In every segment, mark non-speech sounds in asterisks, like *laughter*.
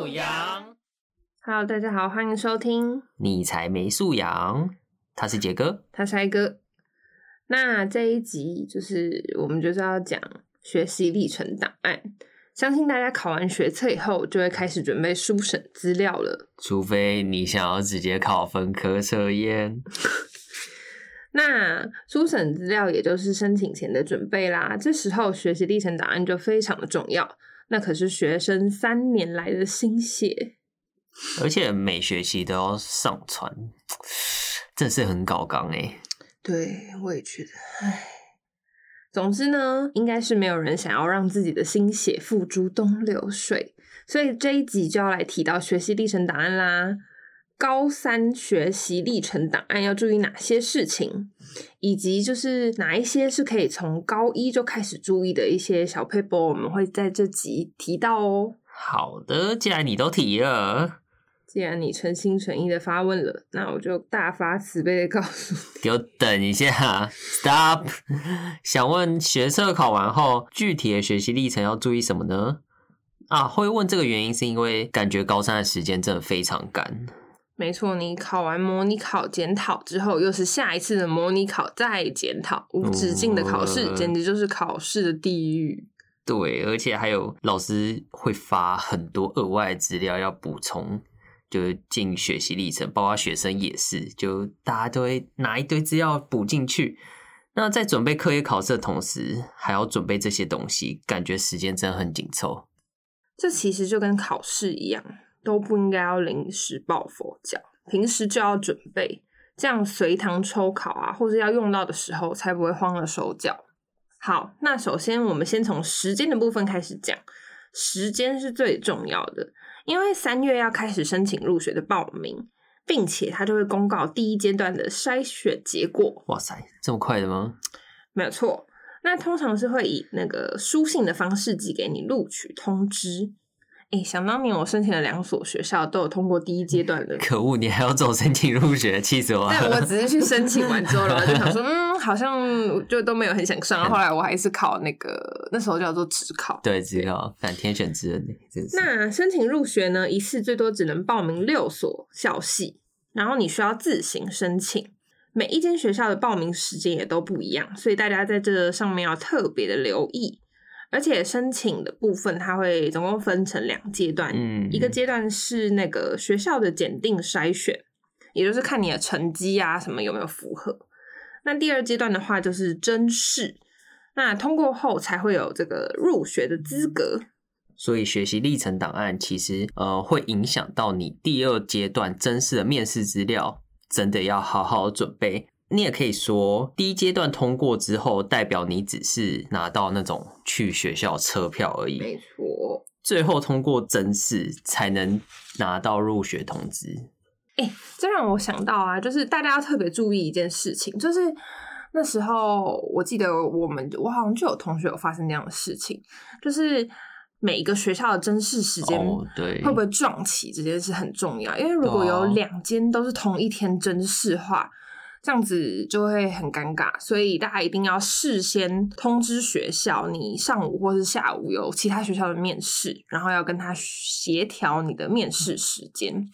素养。Hello，大家好，欢迎收听，你才没素养。他是杰哥，他是一哥。那这一集就是我们就是要讲学习历程档案。相信大家考完学测以后，就会开始准备书审资料了。除非你想要直接考分科测验。*laughs* 那书审资料也就是申请前的准备啦。这时候学习历程档案就非常的重要，那可是学生三年来的心血。而且每学期都要上传，真是很搞纲哎。对，我也觉得，唉。总之呢，应该是没有人想要让自己的心血付诸东流水，所以这一集就要来提到学习历程档案啦。高三学习历程档案要注意哪些事情，以及就是哪一些是可以从高一就开始注意的一些小 paper，我们会在这集提到哦。好的，既然你都提了，既然你诚心诚意的发问了，那我就大发慈悲的告诉你，*laughs* 给我等一下，stop。*laughs* 想问学测考完后，具体的学习历程要注意什么呢？啊，会问这个原因是因为感觉高三的时间真的非常赶。没错，你考完模拟考检讨之后，又是下一次的模拟考再检讨，无止境的考试，嗯简直就是考试的地狱。对，而且还有老师会发很多额外的资料要补充，就是进学习历程，包括学生也是，就大家都会拿一堆资料补进去。那在准备课业考试的同时，还要准备这些东西，感觉时间真的很紧凑。这其实就跟考试一样，都不应该要临时抱佛脚，平时就要准备，这样随堂抽考啊，或者要用到的时候，才不会慌了手脚。好，那首先我们先从时间的部分开始讲，时间是最重要的，因为三月要开始申请入学的报名，并且他就会公告第一阶段的筛选结果。哇塞，这么快的吗？没有错，那通常是会以那个书信的方式寄给你录取通知。诶，想当年我申请了两所学校，都有通过第一阶段的，可恶，你还要走申请入学，气死我了！但我只是去申请完之后，然后就想说，*laughs* 嗯，好像就都没有很想上。后来我还是考那个那时候叫做职考。对，只考反天选之人。那申请入学呢，一次最多只能报名六所校系，然后你需要自行申请。每一间学校的报名时间也都不一样，所以大家在这上面要特别的留意。而且申请的部分，它会总共分成两阶段，嗯一个阶段是那个学校的检定筛选，也就是看你的成绩啊什么有没有符合。那第二阶段的话就是甄试，那通过后才会有这个入学的资格。所以学习历程档案其实呃会影响到你第二阶段真试的面试资料，真的要好好准备。你也可以说，第一阶段通过之后，代表你只是拿到那种去学校车票而已。没错，最后通过真试才能拿到入学通知。哎、这让我想到啊，就是大家要特别注意一件事情，就是那时候我记得我们我好像就有同学有发生那样的事情，就是每一个学校的甄试时间哦，对，会不会撞起这件事很重要，因为如果有两间都是同一天甄试的话。这样子就会很尴尬，所以大家一定要事先通知学校，你上午或是下午有其他学校的面试，然后要跟他协调你的面试时间，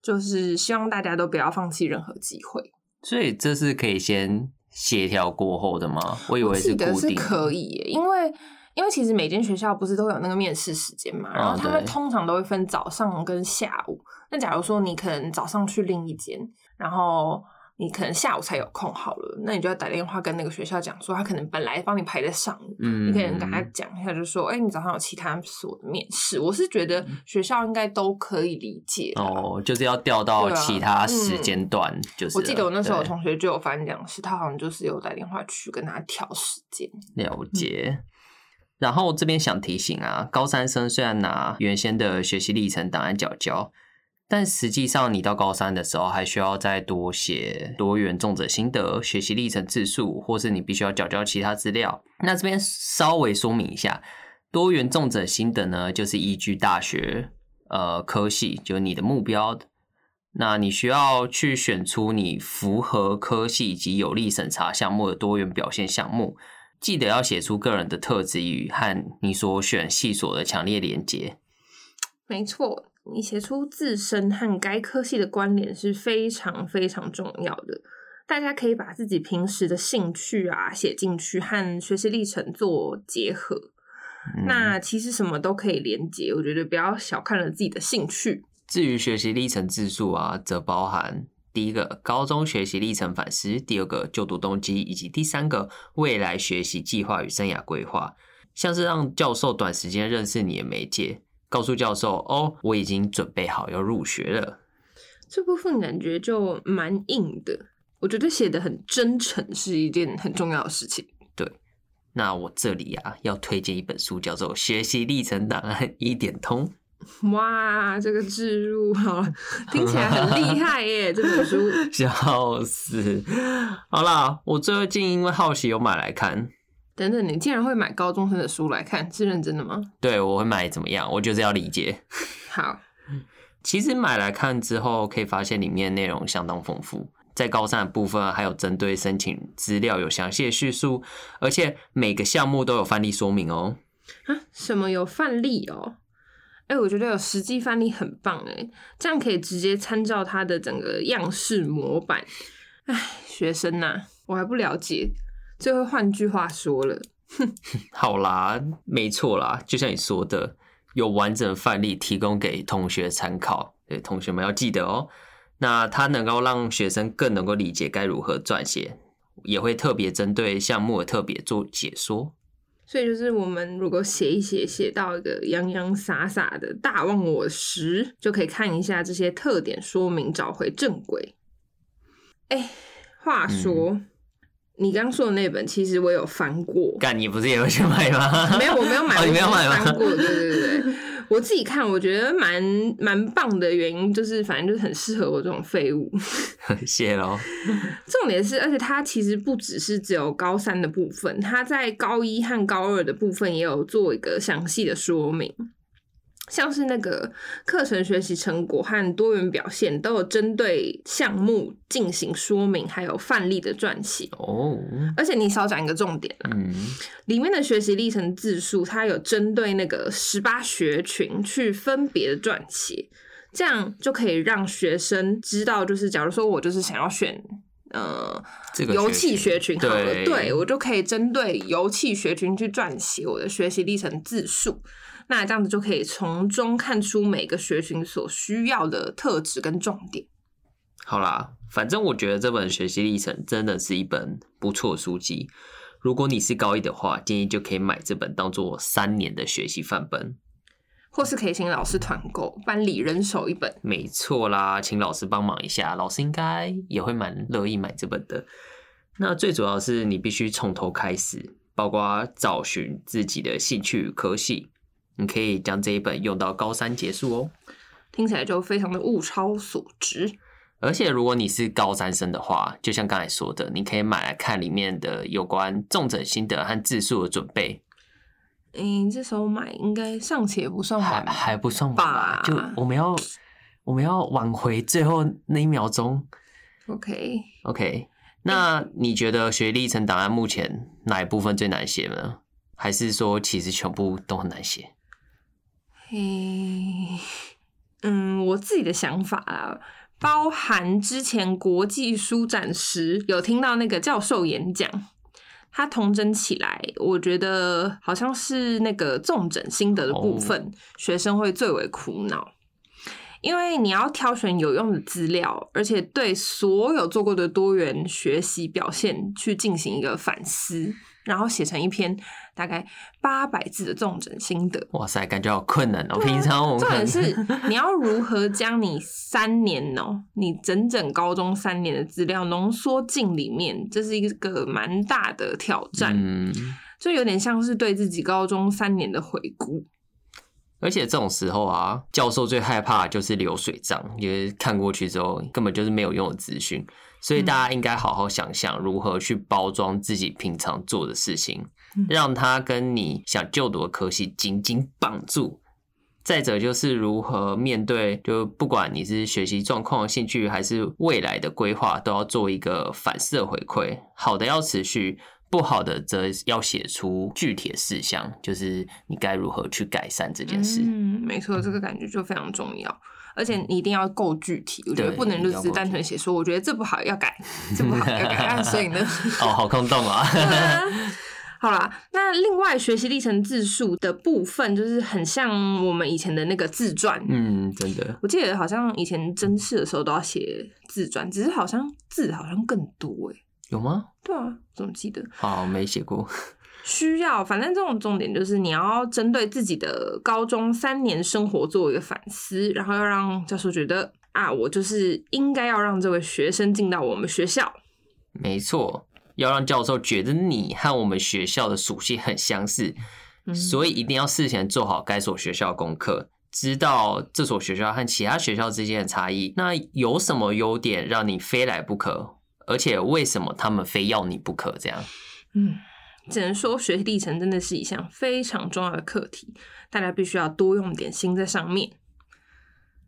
就是希望大家都不要放弃任何机会。所以这是可以先协调过后的吗？我以为是固定的，可以耶，因为因为其实每间学校不是都有那个面试时间嘛，然后他们通常都会分早上跟下午。那假如说你可能早上去另一间，然后你可能下午才有空好了，那你就要打电话跟那个学校讲说，他可能本来帮你排在上午，嗯，你可能跟他讲一下，就说，哎、你早上有其他所的面试。我是觉得学校应该都可以理解哦，就是要调到其他时间段，就是我记得我那时候有同学就有发生这样事，他好像就是有打电话去跟他调时间。了解。然后这边想提醒啊，高三生虽然拿原先的学习历程档案缴交，但实际上你到高三的时候，还需要再多写多元重者心得、学习历程字数，或是你必须要缴交其他资料。那这边稍微说明一下，多元重者心得呢，就是依据大学呃科系，就你的目标那你需要去选出你符合科系以及有利审查项目的多元表现项目，记得要写出个人的特质与和你所选系所的强烈连结。没错，你写出自身和该科系的关联是非常非常重要的。大家可以把自己平时的兴趣啊写进去，和学习历程做结合。嗯那其实什么都可以连接，我觉得不要小看了自己的兴趣。至于学习历程字数啊，则包含第一个高中学习历程反思，第二个就读动机，以及第三个未来学习计划与生涯规划。像是让教授短时间认识你的媒介，告诉教授哦，我已经准备好要入学了。这部分感觉就蛮硬的，我觉得写的很真诚是一件很重要的事情。对那我这里啊，要推荐一本书，叫做《学习历程档案一点通》。*laughs* 哇，这个置入好了，*laughs* 听起来很厉害耶！*laughs* 这本书笑死！好啦，我最近因为好奇有买来看，等等，你竟然会买高中生的书来看，是认真的吗？对我会买怎么样？我就是要理解。好，其实买来看之后，可以发现里面内容相当丰富，在高三的部分还有针对申请资料有详细的叙述，而且每个项目都有范例说明哦。啊，什么有范例哦？哎、我觉得有实际范例很棒哎，这样可以直接参照它的整个样式模板。哎，学生呐、我还不了解，这会换句话说了。*laughs* 好啦，没错啦，就像你说的，有完整范例提供给同学参考，对同学们要记得哦。那它能够让学生更能够理解该如何撰写，也会特别针对项目的特别做解说。所以就是我们如果写一写，写到一个洋洋洒洒的大忘我时，就可以看一下这些特点说明，找回正轨。哎、话说，你刚说的那本，其实我有翻过，干，你不是也会去买吗？*laughs* 没有，我没有买，哦，你没有买吗？翻过，对对对对，我自己看，我觉得蛮蛮棒的原因就是，反正就是很适合我这种废物。*laughs* 谢喽。重点是，而且它其实不只是只有高三的部分，它在高一和高二的部分也有做一个详细的说明，像是那个课程学习成果和多元表现都有针对项目进行说明，还有范例的撰写。哦，而且你少讲一个重点啊，嗯，里面的学习历程字数，它有针对那个十八学群去分别的撰写，这样就可以让学生知道，就是假如说我就是想要选呃这个油气学群好了，对对我就可以针对油气学群去撰写我的学习历程字数。那这样子就可以从中看出每个学群所需要的特质跟重点。好啦，反正我觉得这本学习历程真的是一本不错的书籍。如果你是高一的话，建议就可以买这本当做三年的学习范本。或是可以请老师团购，班里人手一本。没错啦，请老师帮忙一下，老师应该也会蛮乐意买这本的。那最主要是你必须从头开始，包括找寻自己的兴趣与科系，你可以将这一本用到高三结束哦。听起来就非常的物超所值。而且如果你是高三生的话，就像刚才说的，你可以买来看里面的有关重整心得和字数的准备，嗯，这时候买应该尚且不算还晚吧还不算晚吧？我们要 *laughs* 我们要挽回最后那一秒钟。OK，OK，那你觉得学历程档案目前哪一部分最难写呢？还是说其实全部都很难写？嘿，*laughs* 嗯，我自己的想法啊，包含之前国际书展时有听到那个教授演讲，他童真起来，我觉得好像是那个重整心得的部分，学生会最为苦恼。因为你要挑选有用的资料，而且对所有做过的多元学习表现去进行一个反思，然后写成一篇大概八百字的重整心得。哇塞，感觉好困难哦！平常我们重点是 *laughs* 你要如何将你三年哦，你整整高中三年的资料浓缩进里面，这是一个蛮大的挑战，嗯，就有点像是对自己高中三年的回顾。而且这种时候啊，教授最害怕的就是流水账，因为看过去之后根本就是没有用的资讯，所以大家应该好好想想如何去包装自己平常做的事情，嗯让它跟你想就读的科系紧紧绑住。再者就是如何面对，就不管你是学习状况、兴趣还是未来的规划，都要做一个反射回馈。好的要持续，不好的则要写出具体的事项，就是你该如何去改善这件事。嗯，没错，这个感觉就非常重要，而且你一定要够具体，我觉得不能就是单纯写说，我觉得这不好要改，*laughs* 这不好要改，啊所以呢，*laughs* 哦，好空洞啊！*laughs* 好啦，那另外学习历程字数的部分，就是很像我们以前的那个自传。嗯，真的，我记得好像以前真试的时候都要写自传，只是好像字好像更多哎。有吗？对啊，怎么记得？好，没写过。*laughs* 需要，反正这种重点就是你要针对自己的高中三年生活做一个反思，然后要让教授觉得啊，我就是应该要让这位学生进到我们学校。没错，要让教授觉得你和我们学校的属性很相似，嗯所以一定要事前做好该所学校的功课，知道这所学校和其他学校之间的差异。那有什么优点让你非来不可？而且为什么他们非要你不可？这样，嗯，只能说学习历程真的是一项非常重要的课题，大家必须要多用点心在上面。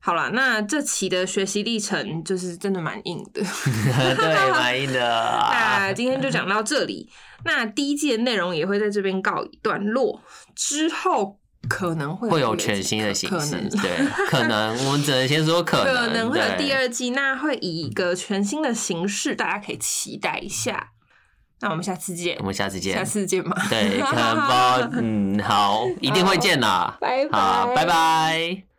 好了，那这期的学习历程就是真的蛮硬的。*laughs* 对，蛮硬的。那今天就讲到这里。那第一季的内容也会在这边告一段落，之后可能会会有全新的形式对，可能我们只能先说可能，可能会有第二季，那会以一个全新的形式，大家可以期待一下。那我们下次见我，们下次见下。次见嘛。对，可能不，嗯，好，一定会见啦。拜 *laughs* 拜好，拜拜。